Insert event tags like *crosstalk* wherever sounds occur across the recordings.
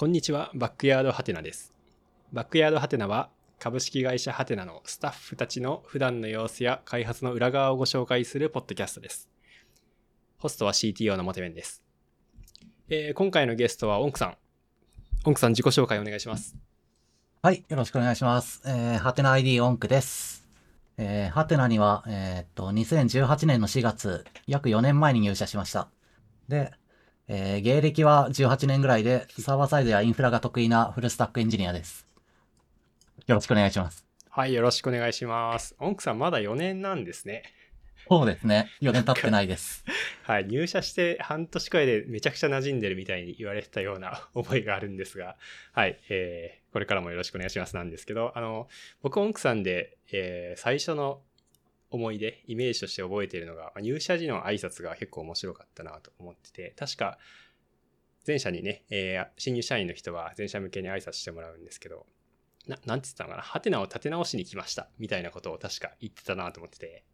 こんにちは、バックヤードハテナです。バックヤードハテナは株式会社ハテナのスタッフたちの普段の様子や開発の裏側をご紹介するポッドキャストです。ホストは CTO のモテメンです。えー今回のゲストはオンクさん。オンクさん自己紹介お願いします。はい、よろしくお願いします。えー、ハテナ ID オンクです。えー、ハテナには、えーっと、2018年の4月、約4年前に入社しました。で、えー、芸歴は18年ぐらいで、サーバーサイドやインフラが得意なフルスタックエンジニアです。よろしくお願いします。はい、よろしくお願いします。 onk さんまだ4年なんですね。そうですね。4年経ってないです。はい、入社して半年くらいでめちゃくちゃ馴染んでるみたいに言われてたような覚えがあるんですが、はい、えーこれからもよろしくお願いしますなんですけど、あの、僕、 onk さんで、えー最初の思い出、イメージとして覚えているのが、まあ入社時の挨拶が結構面白かったなと思ってて、確か、前社にね、えー新入社員の人は前社向けに挨拶してもらうんですけど、ななんて言ってたのかな、ハテナを立て直しに来ました、みたいなことを確か言ってたなと思ってて、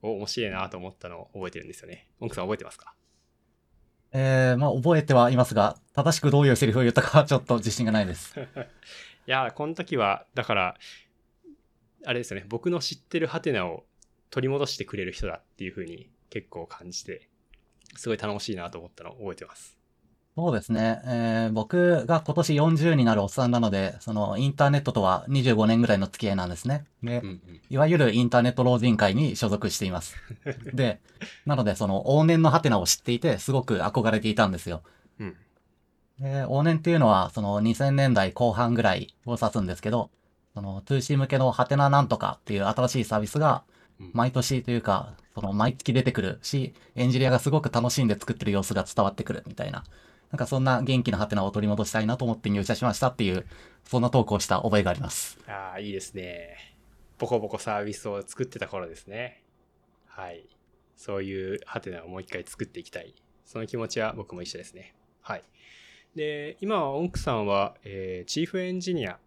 お、面白いなと思ったのを覚えてるんですよね。オンクさん覚えてますか？えー、まあ、覚えてはいますが、正しくどういうセリフを言ったかは *laughs* ちょっと自信がないです。*laughs* いや、この時は、だから、あれですよね、僕の知ってるハテナを取り戻してくれる人だっていう風に結構感じて、すごい頼もしいなと思ったのを覚えてます。そうですね。えー僕が今年40になるおっさんなので、そのインターネットとは25年ぐらいの付き合いなんですね。で、うんうん。いわゆるインターネット老人会に所属しています。*laughs* で、なのでその往年のハテナを知っていて、すごく憧れていたんですよ。うん。で、往年っていうのはその2000年代後半ぐらいを指すんですけど、その 2C 向けのハテナなんとかっていう新しいサービスがうん毎年というか、その毎月出てくるし、エンジニアがすごく楽しんで作ってる様子が伝わってくるみたいな。なんかそんな元気なハテナを取り戻したいなと思って入社しましたっていう、そんな投稿をした覚えがあります。ああ、いいですね。ボコボコサービスを作ってた頃ですね。はい。そういうハテナをもう一回作っていきたい。その気持ちは僕も一緒ですね。はい。で、今は onk さんは、えーチーフエンジニアっ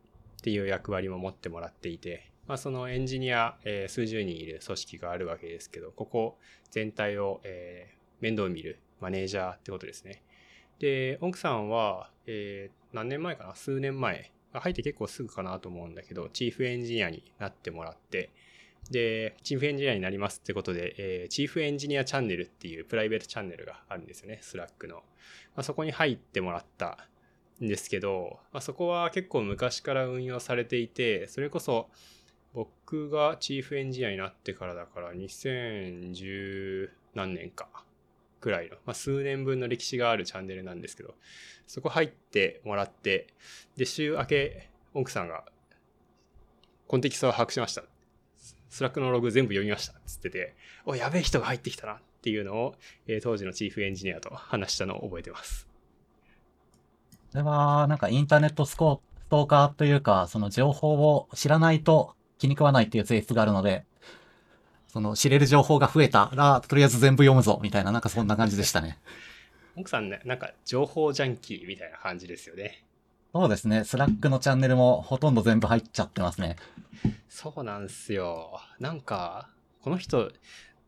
ていう役割も持ってもらっていて、まあ、そのエンジニア、えー数十人いる組織があるわけですけど、ここ全体を、えー面倒見るマネージャーってことですね。で、 onk さんは、えー何年前かな？数年前。入って結構すぐかなと思うんだけど、チーフエンジニアになってもらって、で、チーフエンジニアになりますってことで、えーチーフエンジニアチャンネルっていうプライベートチャンネルがあるんですよね、 Slack の。まあ、そこに入ってもらったんですけど、まあ、そこは結構昔から運用されていて、それこそ僕がチーフエンジニアになってからだから2010何年かくらいの、まあ、数年分の歴史があるチャンネルなんですけど、そこ入ってもらって、で、週明け、 onk さんが、コンテキストを把握しました。 Slack のログ全部読みましたっ。つってて、お、やべえ人が入ってきたなっていうのを、えー当時のチーフエンジニアと話したのを覚えてます。これは、なんかインターネットスコストーカーというか、その情報を知らないと気に食わないっていう性質があるので、その知れる情報が増えたら、とりあえず全部読むぞ、みたいな、なんかそんな感じでしたね。オンクさんね、なんか情報ジャンキーみたいな感じですよね。そうですね。 Slackのチャンネルもほとんど全部入っちゃってますね。そうなんすよ。なんか、この人、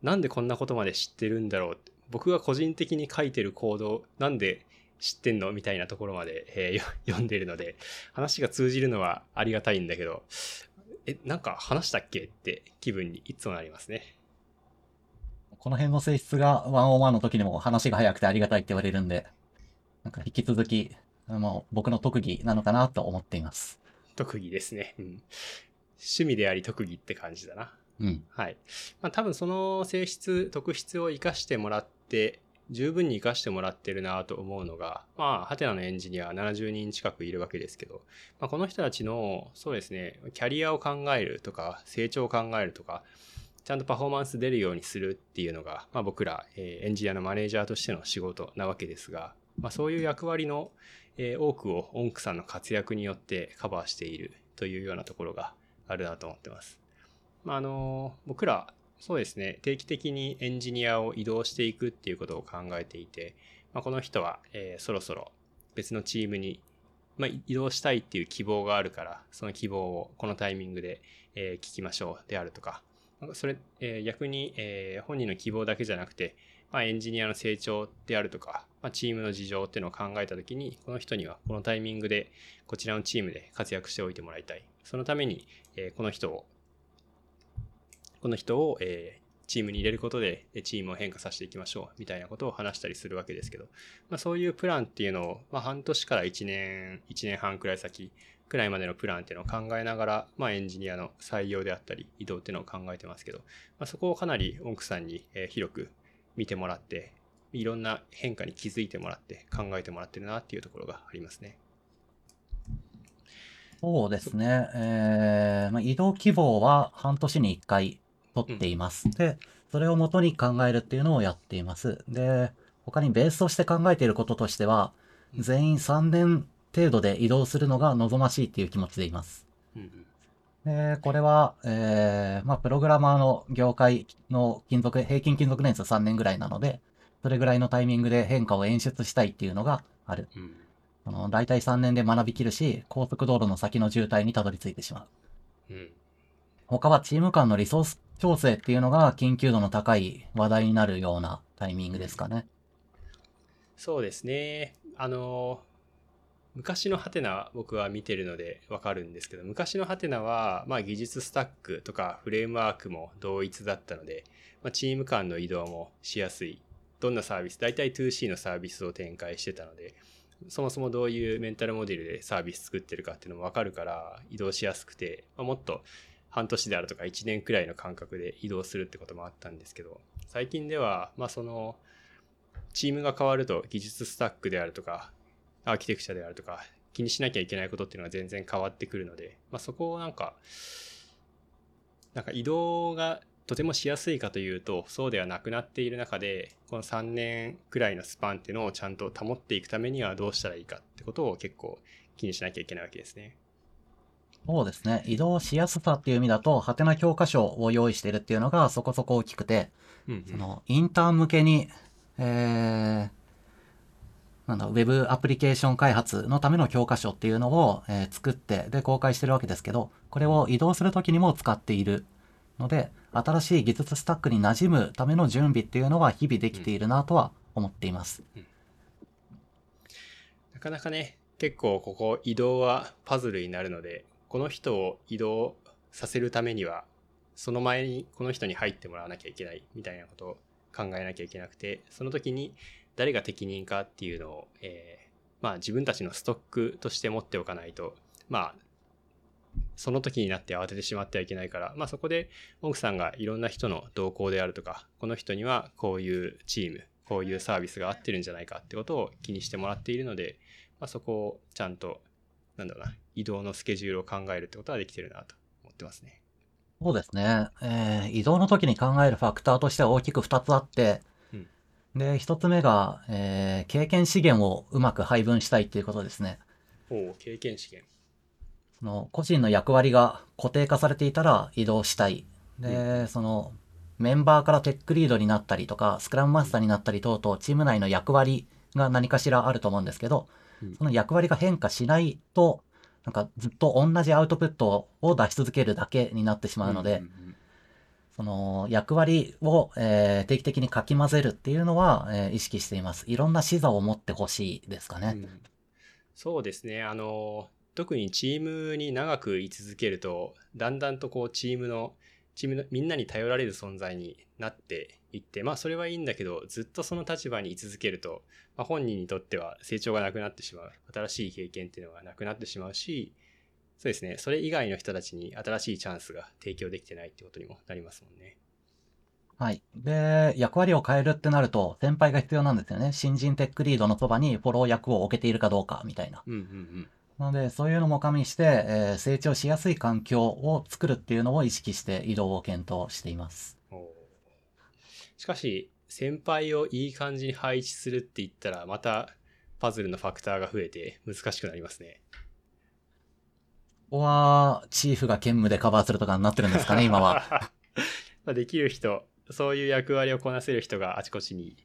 なんでこんなことまで知ってるんだろう僕が個人的に書いてるコード、なんで知ってんのみたいなところまで、えーよ *laughs* 読んでいるので、話が通じるのはありがたいんだけど、え、なんか話したっけって気分にいつもなりますね。この辺の性質が101の時にも話が早くてありがたいって言われるんで、なんか引き続き、もう僕の特技なのかなと思っています。特技ですね。うん。趣味であり特技って感じだな。うん。はい。まあ多分その性質、特質を活かしてもらって、十分に活かしてもらってるなと思うのが、まあ、ハテナのエンジニア70人近くいるわけですけど、まあ、この人たちの、そうですね、キャリアを考えるとか、成長を考えるとか、ちゃんとパフォーマンス出るようにするっていうのが、まあ、僕ら、えーエンジニアのマネージャーとしての仕事なわけですが、まあ、そういう役割の、えー多くをオンクさんの活躍によってカバーしているというようなところがあるなと思ってます。まあ、あの僕らそうですね定期的にエンジニアを移動していくっていうことを考えていて、まあ、この人は、えーそろそろ別のチームに、まあ、移動したいっていう希望があるからその希望をこのタイミングで、えー聞きましょうであるとかそれ、えー逆に、えー本人の希望だけじゃなくて、まあ、エンジニアの成長であるとか、まあ、チームの事情っていうのを考えたときに、この人にはこのタイミングでこちらのチームで活躍しておいてもらいたい。そのために、えー、この人を、この人を、えー、チームに入れることでチームを変化させていきましょうみたいなことを話したりするわけですけど、まあ、そういうプランっていうのを、まあ、半年から1年、1年半くらい先くらいまでのプランっていうのを考えながら、まあ、エンジニアの採用であったり移動っていうのを考えてますけど、まあ、そこをかなり奥さんに広く見てもらっていろんな変化に気づいてもらって考えてもらってるなっていうところがありますね。そうですね。えーまあ、移動希望は半年に1回取っています。うん、で、それをもとに考えるっていうのをやっています。で、他にベースとして考えていることとしては、全員3年程度で移動するのが望ましいっていう気持ちでいます。うんで、これは、えー、まあ、プログラマーの業界の金属、平均金属年数3年ぐらいなので、それぐらいのタイミングで変化を演出したいっていうのがある。うん、その大体3年で学びきるし、高速道路の先の渋滞にたどり着いてしまう。うん、他はチーム間のリソース調整っていうのが緊急度の高い話題になるようなタイミングですかね。そうですね。あの、昔のハテナ僕は見てるのでわかるんですけど、昔のハテナは、まあ技術スタックとかフレームワークも同一だったので、まあ、チーム間の移動もしやすい。どんなサービス、大体 2C のサービスを展開してたので、そもそもどういうメンタルモデルでサービス作ってるかっていうのもわかるから移動しやすくて、まあ、もっと半年であるとか1年くらいの間隔で移動するってこともあったんですけど、最近では、まあその、チームが変わると技術スタックであるとか、アーキテクチャであるとか、気にしなきゃいけないことっていうのは全然変わってくるので、まあ、そこをなんか、なんか移動がとてもしやすいかというと、そうではなくなっている中で、この3年くらいのスパンっていうのをちゃんと保っていくためにはどうしたらいいかってことを結構気にしなきゃいけないわけですね。そうですね。移動しやすさっていう意味だと、ハテナ教科書を用意してるっていうのがそこそこ大きくて、うんうん、そのインターン向けに、えー、なんだ、ウェブアプリケーション開発のための教科書っていうのを、えー、作って、で、公開してるわけですけど、これを移動するときにも使っているので、新しい技術スタックに馴染むための準備っていうのは日々できているなとは思っています。うんうん、なかなかね、結構ここ移動はパズルになるので、この人を移動させるためには、その前にこの人に入ってもらわなきゃいけないみたいなことを考えなきゃいけなくて、その時に誰が適任かっていうのを、えー、まあ自分たちのストックとして持っておかないと、まあ、その時になって慌ててしまってはいけないから、まあそこで奥さんがいろんな人の動向であるとか、この人にはこういうチーム、こういうサービスが合ってるんじゃないかってことを気にしてもらっているので、まあそこをちゃんと、なんだろうな、移動のスケジュールを考えるってことはできてるなと思ってますね。そうですね。えー、移動の時に考えるファクターとしては大きく2つあって、で、一つ目が、えー、経験資源をうまく配分したいっていうことですね。お経験資源。その、個人の役割が固定化されていたら移動したい。で、うん、その、メンバーからテックリードになったりとか、スクラムマスターになったり等々、チーム内の役割が何かしらあると思うんですけど、その役割が変化しないと、なんかずっと同じアウトプットを出し続けるだけになってしまうので、その役割を、えー、定期的にかき混ぜるっていうのは、えー、意識しています。いろんな視座を持ってほしいですかね、うん、そうですね。あの、特にチームに長く居続けると、だんだんとこうチームの、チームのみんなに頼られる存在になっていって、まあそれはいいんだけど、ずっとその立場に居続けると、まあ、本人にとっては成長がなくなってしまう。新しい経験っていうのがなくなってしまうし、そうですね。それ以外の人たちに新しいチャンスが提供できてないってことにもなりますもんね。はい。で、役割を変えるってなると、先輩が必要なんですよね。新人テックリードのそばにフォロー役を置けているかどうか、みたいな。うんうんうん。なので、そういうのも加味して、えー、成長しやすい環境を作るっていうのを意識して移動を検討しています。しかし、先輩をいい感じに配置するって言ったら、またパズルのファクターが増えて難しくなりますね。ここは、チーフが兼務でカバーするとかになってるんですかね、今は。*laughs* まあできる人、そういう役割をこなせる人があちこちに、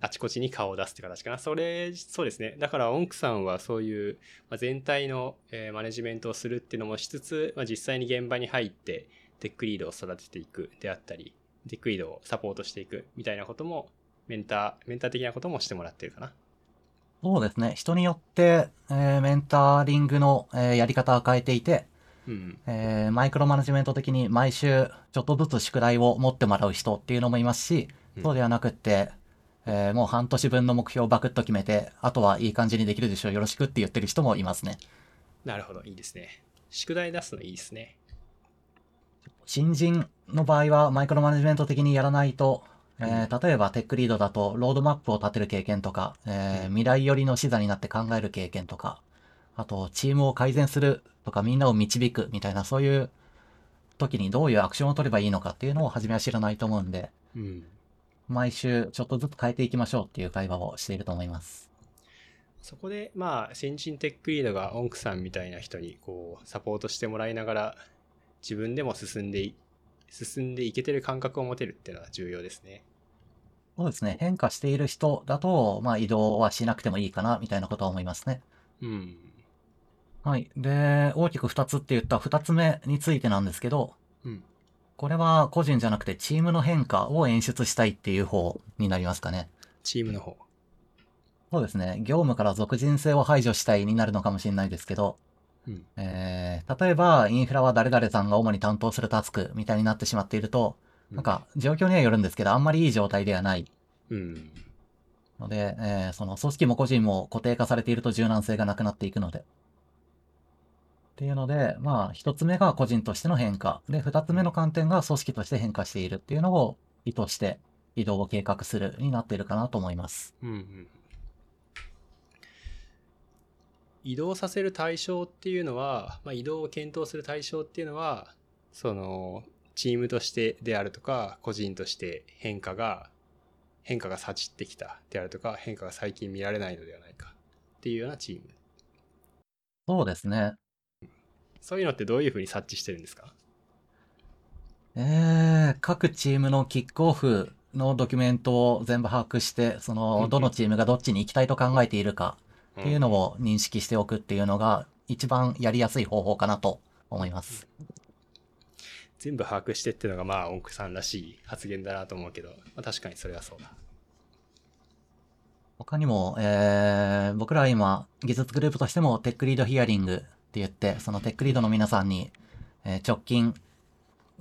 あちこちに顔を出すって形かな。それ、そうですね。だから、オンクさんはそういう、まあ、全体の、えー、マネジメントをするっていうのもしつつ、まあ、実際に現場に入って、テックリードを育てていくであったり、テックリードをサポートしていくみたいなこともメンター、メンター的なこともしてもらってるかな。そうですね。人によって、えーメンタリングの、えーやり方は変えていて、うん。えーマイクロマネジメント的に毎週ちょっとずつ宿題を持ってもらう人っていうのもいますし、うんそうではなくって、えーもう半年分の目標をバクッと決めて、あとはいい感じにできるでしょう、よろしくって言ってる人もいますね。なるほど、いいですね。宿題出すのいいですね。新人の場合はマイクロマネジメント的にやらないと、えー例えばテックリードだとロードマップを立てる経験とか、えー未来寄りの視座になって考える経験とか、あとチームを改善するとかみんなを導くみたいなそういう時にどういうアクションを取ればいいのかっていうのを初めは知らないと思うんで、うん。毎週ちょっとずつ変えていきましょうっていう会話をしていると思います。そこで、まあ、新人テックリードがオンクさんみたいな人に、こう、サポートしてもらいながら、自分でも進んでい、進んでいけてる感覚を持てるっていうのは重要ですね。そうですね。変化している人だと、まあ移動はしなくてもいいかなみたいなことは思いますね。うん。はい。で、大きく2つって言った2つ目についてなんですけど、うん。これは個人じゃなくてチームの変化を演出したいっていう方になりますかね。チームの方。そうですね。業務から属人性を排除したいになるのかもしれないですけど、うん。えー、例えばインフラは誰々さんが主に担当するタスクみたいになってしまっていると、なんか状況にはよるんですけど、あんまりいい状態ではないうん。ので、えーその組織も個人も固定化されていると柔軟性がなくなっていくので。っていうので、まあ、一つ目が個人としての変化。で、二つ目の観点が組織として変化しているっていうのを意図して移動を計画するになっているかなと思います。うんうん。移動させる対象っていうのは、まあ、移動を検討する対象っていうのは、その、チームとしてであるとか、個人として変化が、変化が察知ってきたであるとか、変化が最近見られないのではないかっていうようなチーム。そうですね。そういうのってどういうふうに察知してるんですか？えー、各チームのキックオフのドキュメントを全部把握して、その、んどのチームがどっちに行きたいと考えているかっていうのを。を認識しておくっていうのが一番やりやすい方法かなと思います。全部把握してっていうのがまあ、音クさんらしい発言だなと思うけど、まあ、確かにそれはそうだ。他にも、えー、僕らは今、技術グループとしてもテックリードヒアリングって言って、そのテックリードの皆さんに、えー直近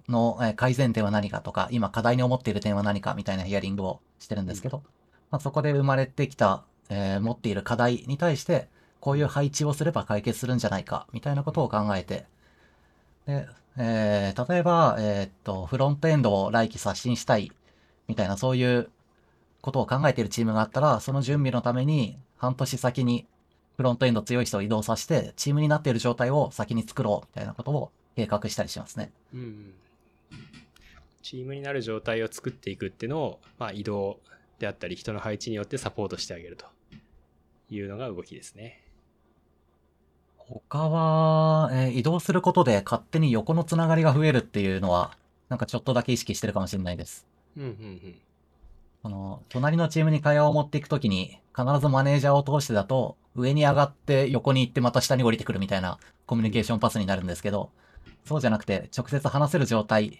の、えー改善点は何かとか、今課題に思っている点は何かみたいなヒアリングをしてるんですけど、まあ、そこで生まれてきた、えー持っている課題に対して、こういう配置をすれば解決するんじゃないか、みたいなことを考えて、で、えー例えば、えーっと、フロントエンドを来期刷新したい、みたいな、そういうことを考えているチームがあったら、その準備のために半年先にフロントエンド強い人を移動させて、チームになっている状態を先に作ろうみたいなことを計画したりしますね。うんうん。チームになる状態を作っていくっていうのを、まあ、移動であったり、人の配置によってサポートしてあげるというのが動きですね。他は、えー移動することで勝手に横のつながりが増えるっていうのは、なんかちょっとだけ意識してるかもしれないです。うんうんうん。あの、隣のチームに会話を持っていくときに、必ずマネージャーを通してだと、上に上がって横に行ってまた下に降りてくるみたいなコミュニケーションパスになるんですけど、そうじゃなくて直接話せる状態っ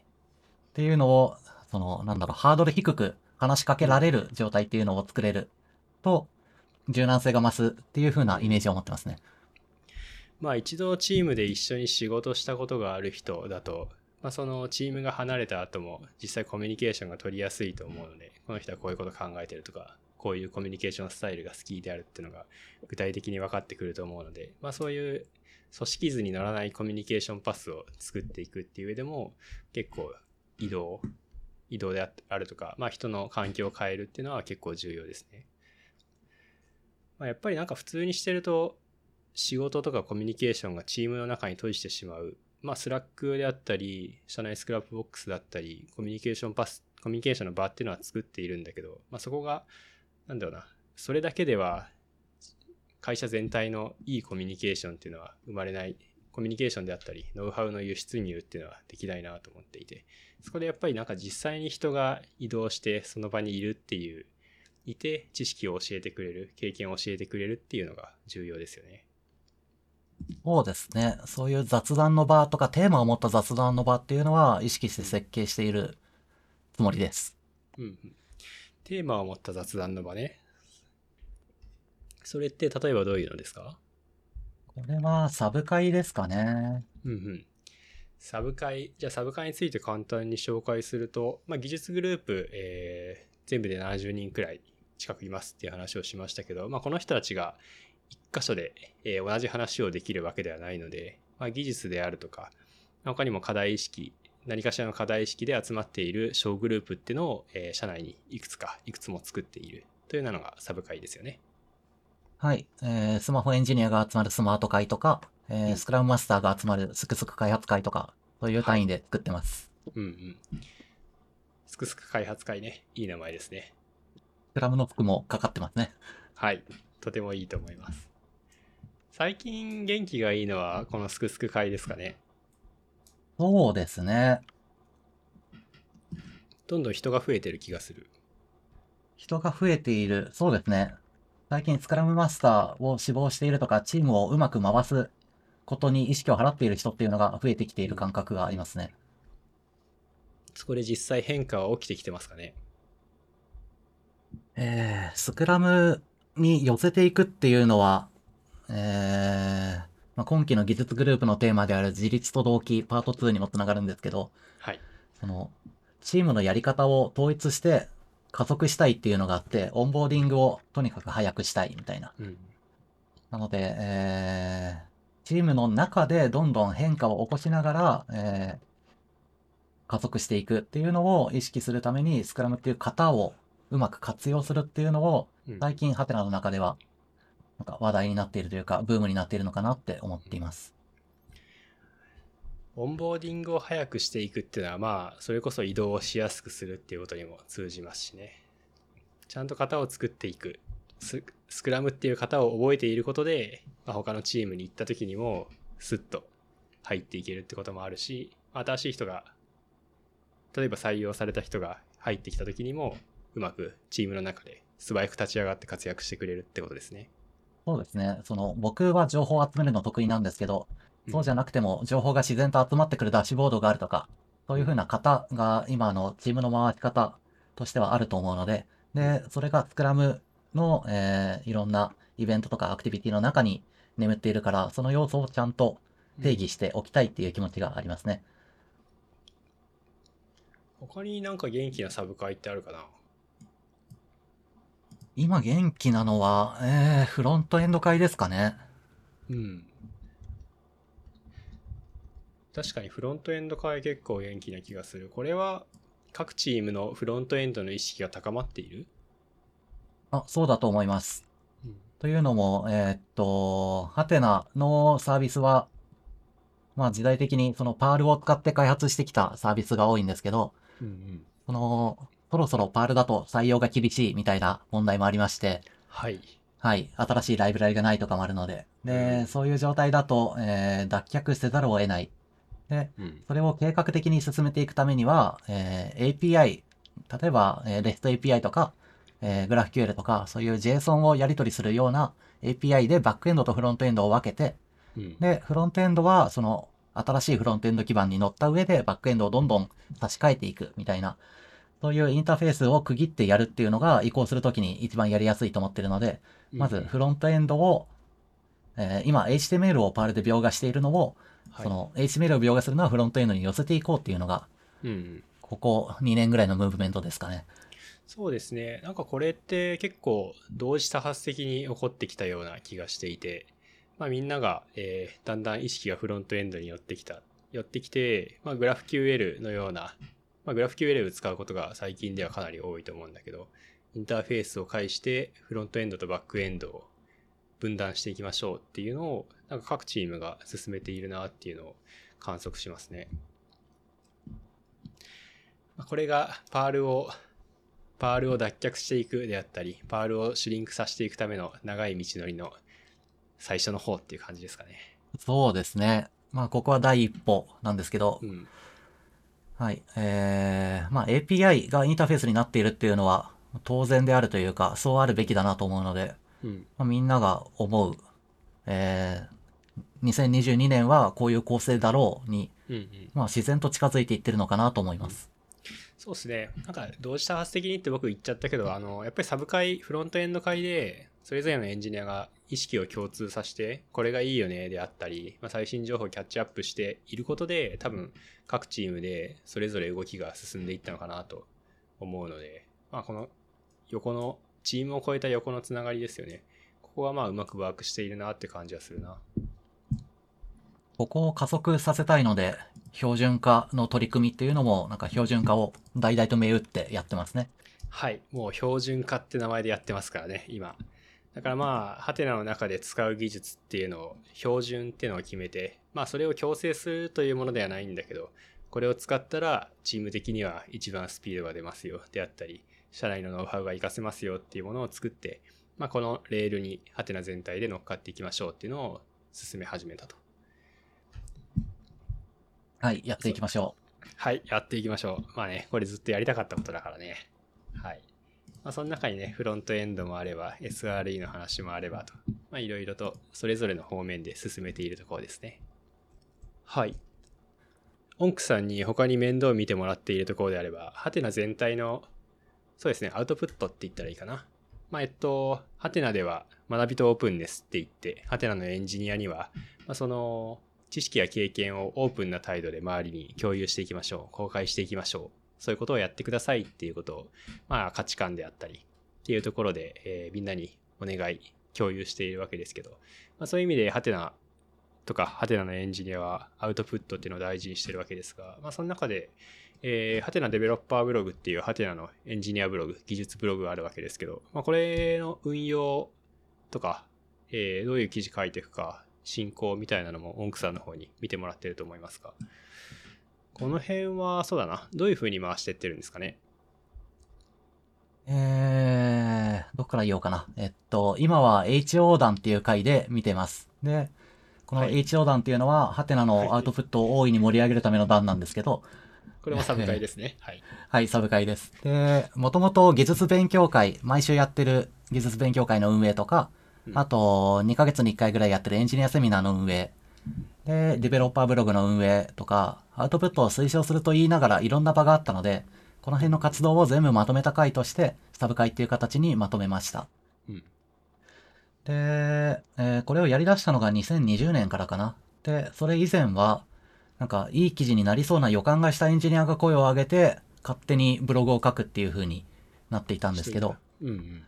ていうのを、その、なんだろう、ハードル低く話しかけられる状態っていうのを作れると、柔軟性が増すっていう風なイメージを持ってますね。まあ一度チームで一緒に仕事したことがある人だと、まあ、そのチームが離れた後も実際コミュニケーションが取りやすいと思うので、この人はこういうこと考えてるとか、こういうコミュニケーションスタイルが好きであるっていうのが具体的に分かってくると思うので、まあそういう組織図に乗らないコミュニケーションパスを作っていくっていう上でも結構移動、移動であるとか、まあ人の環境を変えるっていうのは結構重要ですね。まあ、やっぱりなんか普通にしてると仕事とかコミュニケーションがチームの中に閉じてしまう。まあ、 Slackであったり、社内 Scrapbox だったり、コミュニケーションパス、コミュニケーションの場っていうのは作っているんだけど、まあ、そこが、なんだろうな、それだけでは、会社全体のいいコミュニケーションっていうのは生まれない、コミュニケーションであったり、ノウハウの輸出入っていうのはできないなと思っていて、そこでやっぱりなんか実際に人が移動してその場にいるっていう、いて知識を教えてくれる、経験を教えてくれるっていうのが重要ですよね。そうですね。そういう雑談の場とかテーマを持った雑談の場っていうのは意識して設計しているつもりです。うんうん。テーマを持った雑談の場ね。それって例えばどういうのですか？これはサブ会ですかね。うんうん。サブ会、じゃあサブ会について簡単に紹介すると、まあ、技術グループ、えー全部で70人くらい近くいますっていう話をしましたけど、まあ、この人たちが一箇所で、えー同じ話をできるわけではないので、まあ、技術であるとか、他にも課題意識、何かしらの課題意識で集まっている小グループっていうのを、えー社内にいくつか、いくつも作っているというようなのがサブ会ですよね。はい。えースマホエンジニアが集まるスマート会とか、えーうんスクラムマスターが集まるスクスク開発会とか、そういう単位で作ってます。うんうん。すくすく開発会ね。いい名前ですね。スクラムの服もかかってますね。はい。とてもいいと思います。最近元気がいいのはこのすくすく会ですかね。そうですね。どんどん人が増えてる気がする。人が増えている。そうですね。最近スクラムマスターを志望しているとか、チームをうまく回すことに意識を払っている人っていうのが増えてきている感覚がありますね。そこで実際変化は起きてきてますかね？えー、スクラムに寄せていくっていうのは、えー、まあ、今期の技術グループのテーマである自立と動機パート2にもつながるんですけど、はい。その、チームのやり方を統一して加速したいっていうのがあって、オンボーディングをとにかく早くしたいみたいな。うん。なので、えー、チームの中でどんどん変化を起こしながら、えー、加速していくっていうのを意識するために、スクラムっていう型をうまく活用するっていうのを、うん最近ハテナの中では、なんか話題になっているというか、ブームになっているのかなって思っています。オンボーディングを早くしていくっていうのはまあそれこそ移動をしやすくするっていうことにも通じますしね。ちゃんと型を作っていく。スクラムっていう型を覚えていることで、まあ、他のチームに行った時にもスッと入っていけるってこともあるし、新しい人が、例えば採用された人が入ってきた時にもうまくチームの中で素早く立ち上がって活躍してくれるってことですね。そうですね。その、僕は情報を集めるの得意なんですけど、そうじゃななくても情報が自然と集まってくるダッシュボードがあるとか、そういう風な型が今のチームの回し方としてはあると思うので、で、それがスクラムの、えーいろんなイベントとかアクティビティの中に眠っているから、その要素をちゃんと定義しておきたいっていう気持ちがありますね。他になんか元気なサブ会ってあるかな？今元気なのは、えー、フロントエンド会ですかね。うん。確かにフロントエンド会結構元気な気がする。これは各チームのフロントエンドの意識が高まっている？あ、そうだと思います。うん。というのも、えーっと、ハテナのサービスは、まあ時代的にそのパールを使って開発してきたサービスが多いんですけど、うんうん。その、そろそろパールだと採用が厳しいみたいな問題もありまして、はい。はい、新しいライブラリがないとかもあるので、うんで、そういう状態だと、えー脱却せざるを得ない。で、うん。それを計画的に進めていくためには、えー API、例えば、えー REST API とか、えー GraphQL とか、そういう JSON をやり取りするような API でバックエンドとフロントエンドを分けて、うん。で、フロントエンドは、その、新しいフロントエンド基盤に乗った上で、バックエンドをどんどん差し替えていくみたいな、そういうインターフェースを区切ってやるっていうのが移行するときに一番やりやすいと思ってるので、まずフロントエンドを、えー今 HTML をパールで描画しているのを、はい、その HTML を描画するのはフロントエンドに寄せていこうっていうのが。ここ2年ぐらいのムーブメントですかね。そうですね。なんかこれって結構同時多発的に起こってきたような気がしていて、まあみんなが、えーだんだん意識がフロントエンドに寄ってきた。寄ってきて、まあ GraphQL のような、まあ GraphQL を使うことが最近ではかなり多いと思うんだけど、インターフェースを介してフロントエンドとバックエンドを分断していきましょうっていうのを、なんか各チームが進めているなっていうのを観測しますね。まあこれがパールをパールを脱却していくであったり、パールをシュリンクさせていくための長い道のりの最初の方っていう感じですかね。そうですね。まあ、ここは第一歩なんですけどう、ん。はい。えー、まあ API がインターフェースになっているっていうのは当然であるというか、そうあるべきだなと思うので、うん。まあ、みんなが思う、えー、2022年はこういう構成だろうに、うんうん。まあ自然と近づいていってるのかなと思います。そうですね。なんか同時多発的にって僕言っちゃったけど、あの、やっぱりサブ会、フロントエンド会で、それぞれのエンジニアが意識を共通させて、これがいいよねであったり、まあ、最新情報をキャッチアップしていることで、多分各チームでそれぞれ動きが進んでいったのかなと思うので、まあ、この横の、チームを超えた横のつながりですよね。ここはまあうまくワークしているなって感じはするな。ここを加速させたいので、標準化の取り組みっていうのも、なんか標準化を大々と銘打ってやってますね。はい。もう標準化って名前でやってますからね、今。だからまあ、ハテナの中で使う技術っていうのを、標準っていうのを決めて、まあそれを強制するというものではないんだけど、これを使ったらチーム的には一番スピードが出ますよであったり、社内のノウハウが活かせますよっていうものを作って、まあこのレールにハテナ全体で乗っかっていきましょうっていうのを進め始めたと。はい、やっていきましょはい、やっていきましょう。まあね、これずっとやりたかったことだからね。はい。まあ、その中にね、フロントエンドもあれば、SRE の話もあればと、まあいろいろとそれぞれの方面で進めているところですね。はい。オンクさんに他に面倒を見てもらっているところであれば、ハテナ全体の、そうですね、アウトプットって言ったらいいかな。まあ、えっと、ハテナでは学びとオープンネスって言って、ハテナのエンジニアには、まあ、その、知識や経験をオープンな態度で周りに共有していきましょう。公開していきましょう。そういうことをやってくださいっていうことを、まあ価値観であったりっていうところで、えー、みんなにお願い、共有しているわけですけど、まあ、そういう意味でハテナとかハテナのエンジニアはアウトプットっていうのを大事にしてるわけですが、まあその中で、えー、ハテナデベロッパーブログっていうハテナのエンジニアブログ、技術ブログがあるわけですけど、まあこれの運用とか、えー、どういう記事書いていくか、進行みたいなのも、オンクさんの方に見てもらってると思いますが、この辺は、そうだな、どういう風に回してってるんですかね？う。えー、どっから言おうかな。えっと、今は HO 団っていう回で見てます。で、このはい HO 団っていうのは、ハテナのアウトプットを大いに盛り上げるための団なんですけど、これもサブ会ですね。*laughs* はい。はい、サブ会です。で、もともと技術勉強会、毎週やってる技術勉強会の運営とか、うんあと、2ヶ月に1回ぐらいやってるエンジニアセミナーの運営、で、デベロッパーブログの運営とか、アウトプットを推奨すると言いながらいろんな場があったので、この辺の活動を全部まとめた回として、サブ会っていう形にまとめました。うん。で、えーこれをやり出したのが2020年からかな。で、それ以前は、なんか、いい記事になりそうな予感がしたエンジニアが声を上げて、勝手にブログを書くっていう風になっていたんですけど、うんうん。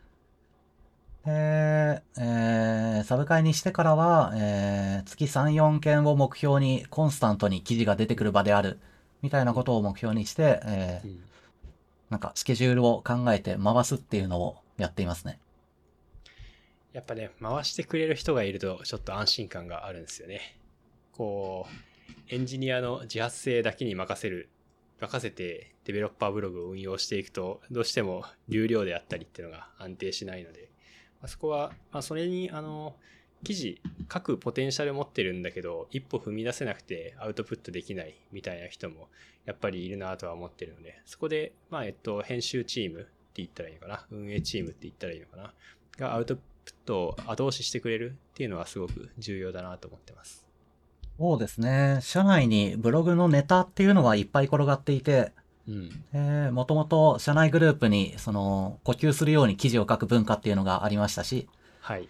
で、えーサブ会にしてからは、えー月3、4件を目標にコンスタントに記事が出てくる場である、みたいなことを目標にして、えーうんなんかスケジュールを考えて回すっていうのをやっていますね。やっぱね、回してくれる人がいるとちょっと安心感があるんですよね。こう、エンジニアの自発性だけに任せる、任せてデベロッパーブログを運用していくと、どうしても流量であったりっていうのが安定しないので、まあ、そこは、まあ、それに、あの、記事書くポテンシャル持ってるんだけど、一歩踏み出せなくてアウトプットできないみたいな人もやっぱりいるなとは思ってるので、そこで、まあ、えっと、編集チームって言ったらいいのかな、運営チームって言ったらいいのかな、がアウトプットを後押ししてくれるっていうのはすごく重要だなと思ってます。そうですね。社内にブログのネタっていうのはいっぱい転がっていて、うん。えー、もともと社内グループに、その、呼吸するように記事を書く文化っていうのがありましたし、はい。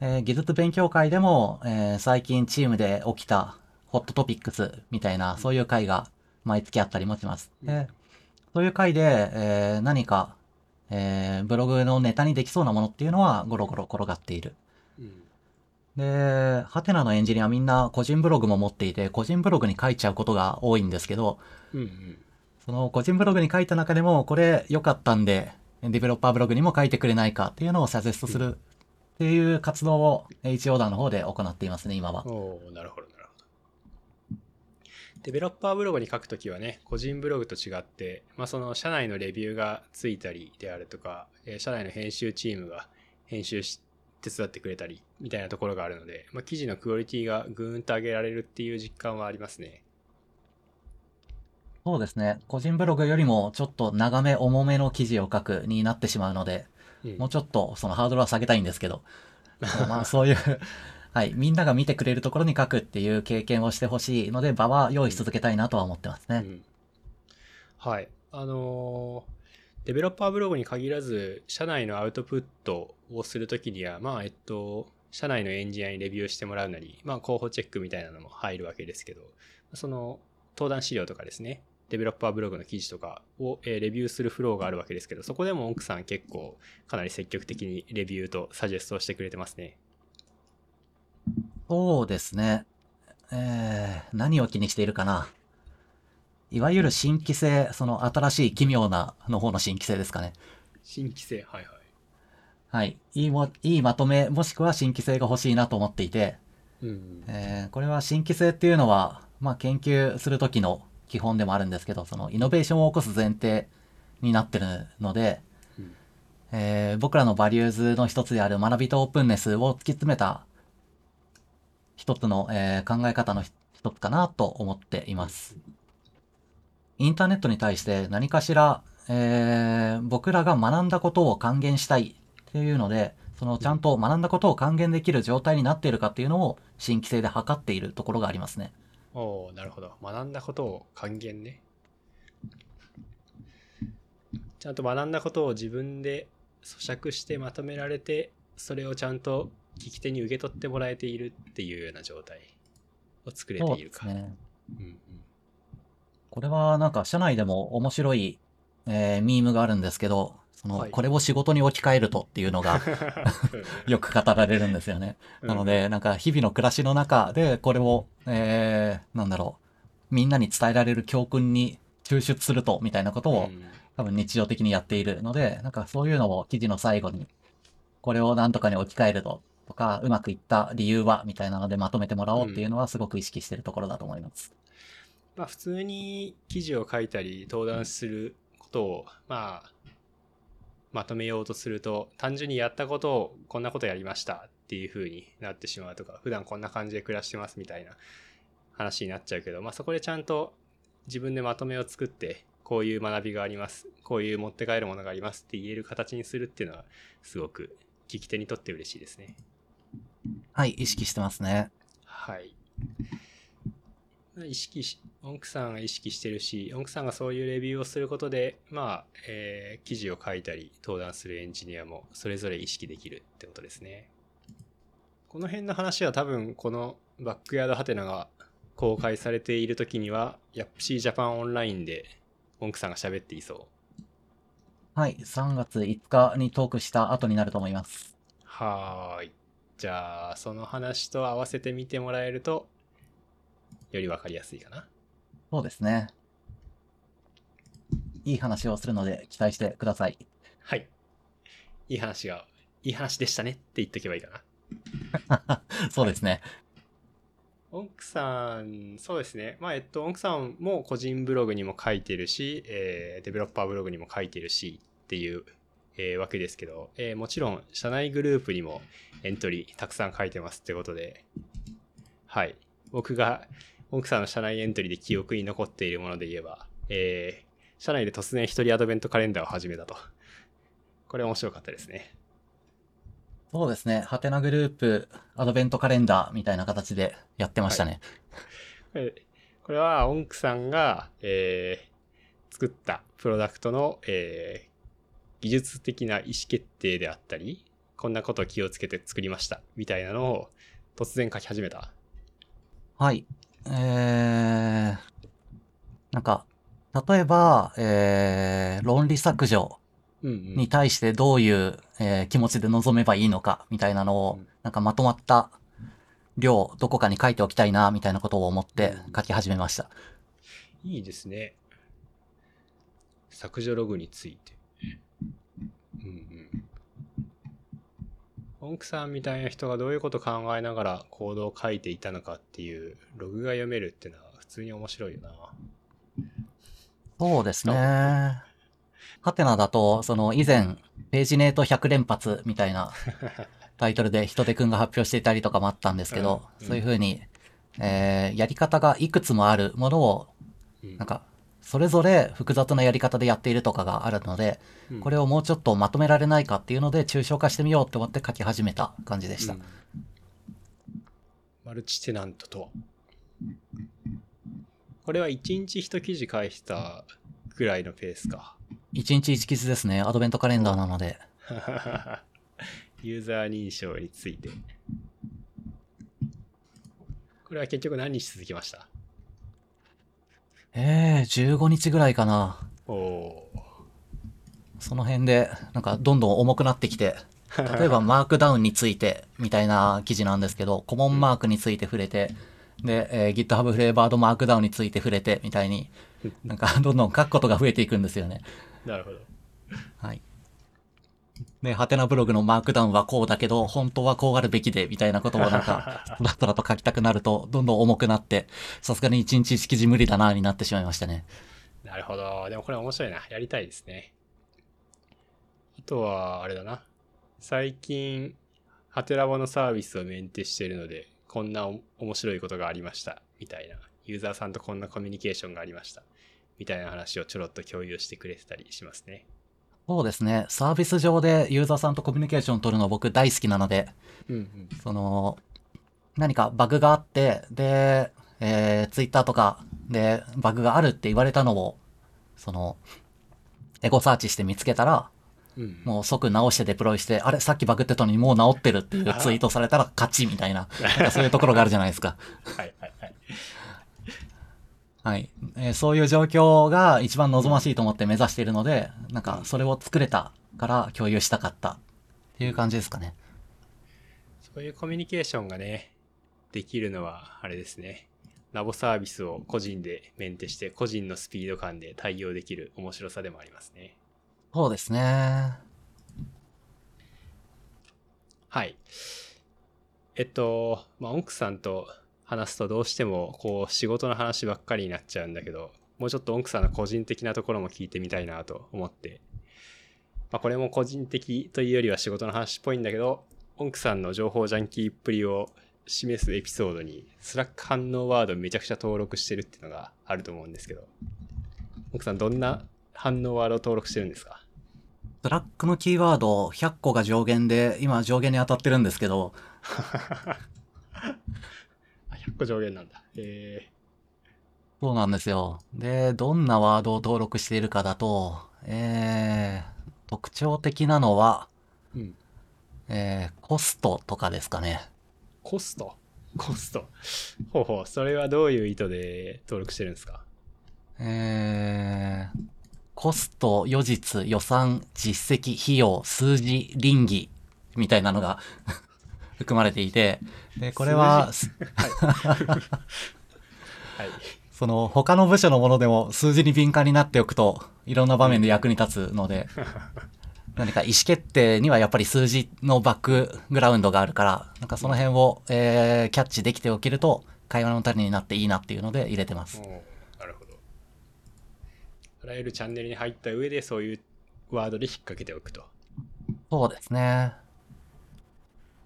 えー技術勉強会でも、えー最近チームで起きたホットトピックスみたいな、そういう会が毎月あったりもします。うんでそういう会で、えー何か、えーブログのネタにできそうなものっていうのはゴロゴロ転がっている。うん。で、ハテナのエンジニアみんな個人ブログも持っていて、個人ブログに書いちゃうことが多いんですけど、うんうん。その個人ブログに書いた中でも、これ良かったんで、デベロッパーブログにも書いてくれないかっていうのをサジェストするっていう活動を HO 団の方で行っていますね、今は。おおなるほど、なるほど。デベロッパーブログに書くときはね、個人ブログと違って、まあ、その社内のレビューがついたりであるとか、えー社内の編集チームが編集し、手伝ってくれたり、みたいなところがあるので、まあ、記事のクオリティがぐーんと上げられるっていう実感はありますね。そうですね。個人ブログよりもちょっと長め重めの記事を書くになってしまうので、うんもうちょっとそのハードルは下げたいんですけど、*laughs* まあそういう、*laughs* はい、みんなが見てくれるところに書くっていう経験をしてほしいので、場は用意し続けたいなとは思ってますね。うんはい。あのーデベロッパーブログに限らず、社内のアウトプットをするときには、まあ、えっと、社内のエンジニアにレビューしてもらうなり、まあ、候補チェックみたいなのも入るわけですけど、その、登壇資料とかですね、デベロッパーブログの記事とかを、えーレビューするフローがあるわけですけど、そこでも奥さん結構かなり積極的にレビューとサジェストをしてくれてますね。そうですね。えー、何を気にしているかな。いわゆる新規性、その新しい奇妙なの方の新規性ですかね。新規性、はいはい。はい。いいも、いいまとめ、もしくは新規性が欲しいなと思っていて、うん。えーこれは新規性っていうのは、まあ、研究するときの基本でもあるんですけど、そのイノベーションを起こす前提になってるので、うんえー僕らのバリューズの一つである学びとオープンネスを突き詰めた一つの、えー考え方の一つかなと思っています。インターネットに対して何かしら、えー僕らが学んだことを還元したいっていうので、そのちゃんと学んだことを還元できる状態になっているかっていうのを新規性で測っているところがありますね。おおなるほど。学んだことを還元ね。ちゃんと学んだことを自分で咀嚼してまとめられて、それをちゃんと聞き手に受け取ってもらえているっていうような状態を作れているか。ね。うんうんこれはなんか社内でも面白い、えーミームがあるんですけど、その、はいこれを仕事に置き換えるとっていうのが *laughs* *laughs* よく語られるんですよね。うんなので、なんか日々の暮らしの中でこれを、えー、なんだろう、みんなに伝えられる教訓に抽出すると、みたいなことをうん多分日常的にやっているので、なんかそういうのを記事の最後に、これを何とかに置き換えると、とか、うまくいった理由は、みたいなのでまとめてもらおうっていうのはすごく意識してるところだと思います。まあ普通に記事を書いたり登壇することをまあまとめようとすると単純にやったことをこんなことやりましたっていう風になってしまうとか普段こんな感じで暮らしてますみたいな話になっちゃうけどまあそこでちゃんと自分でまとめを作ってこういう学びがありますこういう持って帰るものがありますって言える形にするっていうのはすごく聞き手にとって嬉しいですね。はい、意識してますね。はい。意識し、音クさんが意識してるし、音クさんがそういうレビューをすることで、まあ、えー記事を書いたり、登壇するエンジニアもそれぞれ意識できるってことですね。この辺の話は多分、このバックヤードハテナが公開されている時には、ヤップシージャパンオンラインで音クさんが喋っていそう。はい、3月5日にトークした後になると思います。はーい。じゃあ、その話と合わせて見てもらえると、よりわかりやすいかな。そうですね。いい話をするので期待してください。はい。いい話が、いい話でしたねって言っとけばいいかな。*laughs* そうですね。音クさん、そうですね。まあ、えっと、音クさんも個人ブログにも書いてるし、えーデベロッパーブログにも書いてるしっていう、えーわけですけど、えーもちろん、社内グループにもエントリーたくさん書いてますってことで、はい。僕が、音クさんの社内エントリーで記憶に残っているもので言えば、えー社内で突然一人アドベントカレンダーを始めたと。これ面白かったですね。そうですね。ハテナグループ、アドベントカレンダーみたいな形でやってましたね。これこれは、オンクさんが、えー作ったプロダクトの、えー技術的な意思決定であったり、こんなことを気をつけて作りました、みたいなのを突然書き始めた。はい。えー、なんか、例えば、えー、論理削除うんうん。に対してどういう、えー気持ちで臨めばいいのか、みたいなのをうん、なんかまとまった量、どこかに書いておきたいな、みたいなことを思って書き始めました。いいですね。削除ログについて。うんうん。オンクさんみたいな人がどういうこと考えながらコードを書いていたのかっていうログが読めるっていうのは普通に面白いよな。そうですね。ハテナだと、その以前、ページネート100連発みたいな *laughs* タイトルで人手くんが発表していたりとかもあったんですけど、うんそういう風に、えーやり方がいくつもあるものを、うんなんか、それぞれ複雑なやり方でやっているとかがあるので、うんこれをもうちょっとまとめられないかっていうので、抽象化してみようって思って書き始めた感じでした。うんマルチテナントとはこれは1日1記事返したぐらいのペースか。1日1記事ですね。アドベントカレンダーなので。ユーザー認証について。これは結局何日続きました？えー、15日ぐらいかな。おおその辺で、なんかどんどん重くなってきて、ー。例えば *laughs* マークダウンについてみたいな記事なんですけど、コモンマークについて触れて、で、えー GitHub フレーバードマークダウンについて触れてみたいに、なんかどんどん書くことが増えていくんですよね。なるほど。はい。で、ハテナブログのマークダウンはこうだけど、本当はこうあるべきで、みたいなことをなんか、ト *laughs* ラトラと書きたくなると、どんどん重くなって、さすがに1日1記事無理だな、になってしまいましたね。なるほど。でもこれ面白いな。やりたいですね。あとは、あれだな。最近、ハテラボのサービスをメンテしているので、こんなお面白いことがありました。みたいな。ユーザーさんとこんなコミュニケーションがありました。みたいな話をちょろっと共有してくれてたりしますね。そうですね。サービス上でユーザーさんとコミュニケーションを取るの僕大好きなので、うんうん。その、何かバグがあって、で、えー、ツイッターとかでバグがあるって言われたのを、その、エゴサーチして見つけたら、うん、もう即直してデプロイして、あれさっきバグってたのにもう直ってるっていうツイートされたら勝ちみたいな、なんかそういうところがあるじゃないですか。*laughs* はいはいはい。はい。えーそういう状況が一番望ましいと思って目指しているので、なんかそれを作れたから共有したかったっていう感じですかね。そういうコミュニケーションがね、できるのは、あれですね。ラボサービスを個人でメンテして、個人のスピード感で対応できる面白さでもありますね。そうですね。はい。えっと、まあ、奥さんと話すとどうしても、こう、仕事の話ばっかりになっちゃうんだけど、もうちょっとオンクさんの個人的なところも聞いてみたいなと思って、まあ、これも個人的というよりは仕事の話っぽいんだけど、オンクさんの情報ジャンキーっぷりを示すエピソードに、 Slack 反応ワードめちゃくちゃ登録してるっていうのがあると思うんですけど、オンクさんどんな反応ワードを登録してるんですか？ Slackのキーワード100個が上限で、今上限に当たってるんですけど、あ *laughs* 100個上限なんだ。えそうなんですよ。で、どんなワードを登録しているかだと、えー、特徴的なのは、ー、うん。えー、コストとかですかね。コスト？コスト？ほうほう、それはどういう意図で登録してるんですか？えー、コスト、予実、予算、実績、費用、数字、倫理、みたいなのが含まれていて、で、これは、す *laughs* はい。その、他の部署のものでも数字に敏感になっておくと、いろんな場面で役に立つので、*laughs* 何か意思決定にはやっぱり数字のバックグラウンドがあるから、なんかその辺を、えー、キャッチできておけると、会話の種になっていいなっていうので入れてます。なるほど。あらゆるチャンネルに入った上でそういうワードで引っ掛けておくと。そうですね。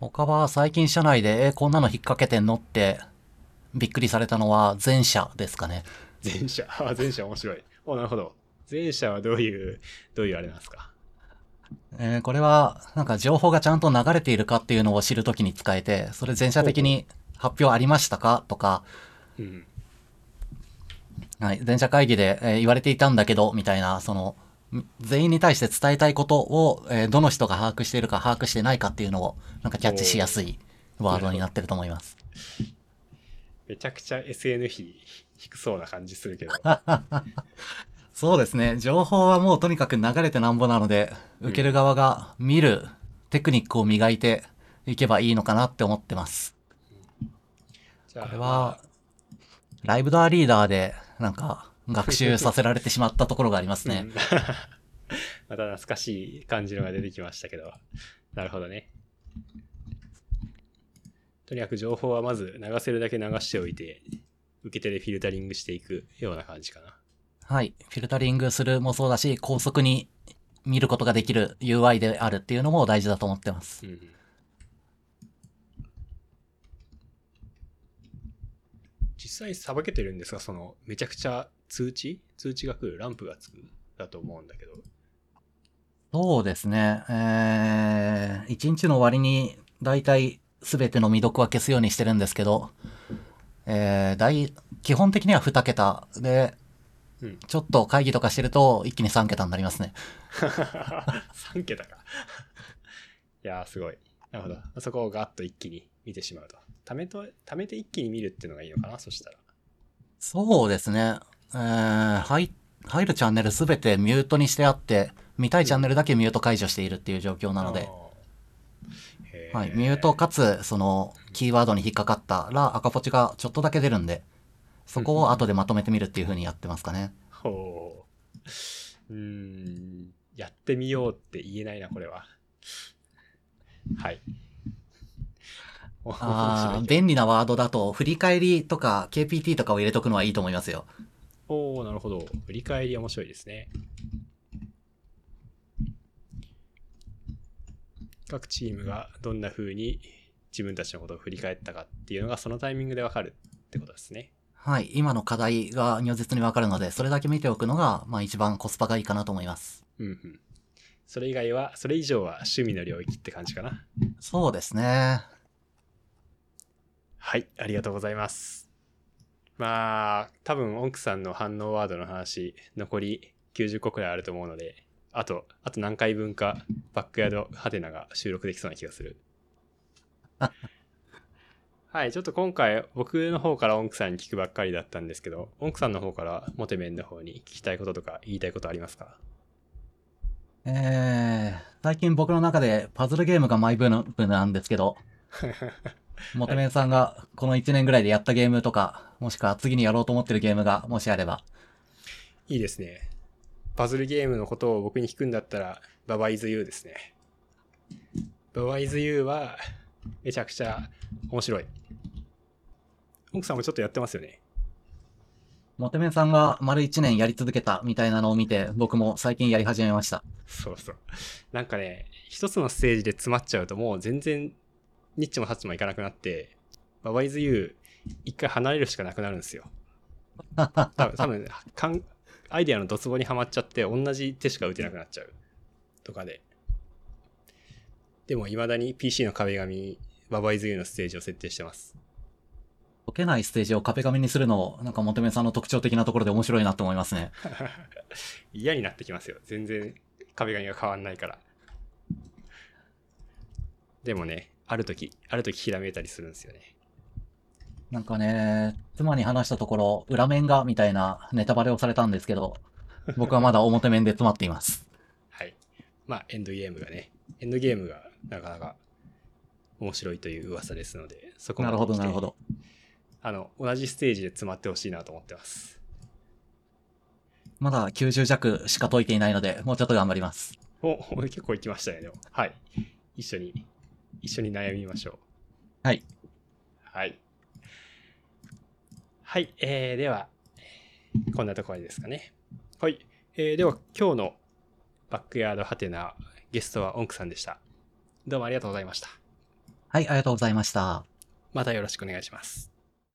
他は最近社内で、えーこんなの引っ掛けてんのって、びっくりされたのは前者ですかね。前者？*laughs* あ、前者面白い。お、なるほど。前者はどういう、どういうあれなんですか？えーこれは、なんか情報がちゃんと流れているかっていうのを知るときに使えて、それ全社的に発表ありましたか？とか、うん。はい、全社会議で、えー言われていたんだけど、みたいな、その、ん全員に対して伝えたいことを、えーどの人が把握しているか把握してないかっていうのを、なんかキャッチしやすいワードになってると思います。めちゃくちゃ SN 比低そうな感じするけど。*laughs* そうですね。情報はもうとにかく流れてなんぼなので、受ける側が見るテクニックを磨いていけばいいのかなって思ってます。じゃあ、これは、ライブドアリーダーで、なんか、学習させられてしまったところがありますねうん。*laughs* また懐かしい感じのが出てきましたけど。なるほどね。とにかく情報はまず流せるだけ流しておいて、受け手でフィルタリングしていくような感じかな。はい。フィルタリングするもそうだし、高速に見ることができる UI であるっていうのも大事だと思ってます。うんうん。実際さばけてるんですが、その、めちゃくちゃ通知？通知が来る？ランプがつく？だと思うんだけど。そうですね。えー、一日の終わりに、だいたいすべての未読は消すようにしてるんですけど、えー、大、基本的には2桁で、うんちょっと会議とかしてると一気に3桁になりますね。*laughs* 3桁か。いやー、すごい。なるほど。そこをガッと一気に見てしまうと。貯めと、貯めて一気に見るっていうのがいいのかなそしたら。そうですね。えー、入、入るチャンネルすべてミュートにしてあって、見たいチャンネルだけミュート解除しているっていう状況なので、はい、ミュートかつ、その、キーワードに引っかかったら赤ポチがちょっとだけ出るんで、そこを後でまとめてみるっていう風にやってますかね。ほう。うーん。やってみようって言えないな、これは。はい。おあ便利なワードだと、振り返りとか KPT とかを入れとくのはいいと思いますよ。おおなるほど。振り返り面白いですね。各チームがどんな風に自分たちのことを振り返ったかっていうのがそのタイミングでわかるってことですね。はい、今の課題が如実にわかるので、それだけ見ておくのが、まあ一番コスパがいいかなと思います。うんうん。それ以外は、それ以上は趣味の領域って感じかな。そうですね。はい、ありがとうございます。まあ、多分、オンクさんの反応ワードの話、残り90個くらいあると思うので、あと、あと何回分か、バックヤードハテナが収録できそうな気がする。*laughs* はい、ちょっと今回、僕の方からオンクさんに聞くばっかりだったんですけど、オンクさんの方からモテメンの方に聞きたいこととか言いたいことありますか？えー、最近僕の中でパズルゲームがマイブームなんですけど、*laughs* モテメンさんがこの1年ぐらいでやったゲームとか、もしくは次にやろうと思ってるゲームがもしあれば。いいですね。パズルゲームのことを僕に聞くんだったら、ババイズユーですね。ババイズユーは、めちゃくちゃ面白い。奥さんもちょっとやってますよね。モテメンさんが丸1年やり続けたみたいなのを見て、僕も最近やり始めました。そうそう。なんかね、一つのステージで詰まっちゃうともう全然、ニッチもサッチもいかなくなって、ババイズユー、一回離れるしかなくなるんですよ。*laughs* 多分、多分かんアイデアのドツボにはまっちゃって、同じ手しか打てなくなっちゃう。とかで。でも、未だに PC の壁紙にババイズユーのステージを設定してます。解けないステージを壁紙にするの、なんかモテメンさんの特徴的なところで面白いなと思いますね。*laughs* 嫌になってきますよ。全然壁紙が変わんないから。でもね、ある時、ある時ひらめいたりするんですよね。なんかね、妻に話したところ、裏面がみたいなネタバレをされたんですけど、僕はまだ表面で詰まっています。*laughs* はい。まあ、エンドゲームがね、エンドゲームがなかなか面白いという噂ですので、そこまなるほど、なるほど。あの、同じステージで詰まってほしいなと思ってます。まだ90弱しか解いていないので、もうちょっと頑張ります。お、お結構行きましたね、でも。はい。一緒に、一緒に悩みましょう。はい。はい。はい、えー、では、こんなところですかね。はい。えー、では、今日のバックヤードハテナ、ゲストはオンクさんでした。どうもありがとうございました。はい、ありがとうございました。またよろしくお願いします。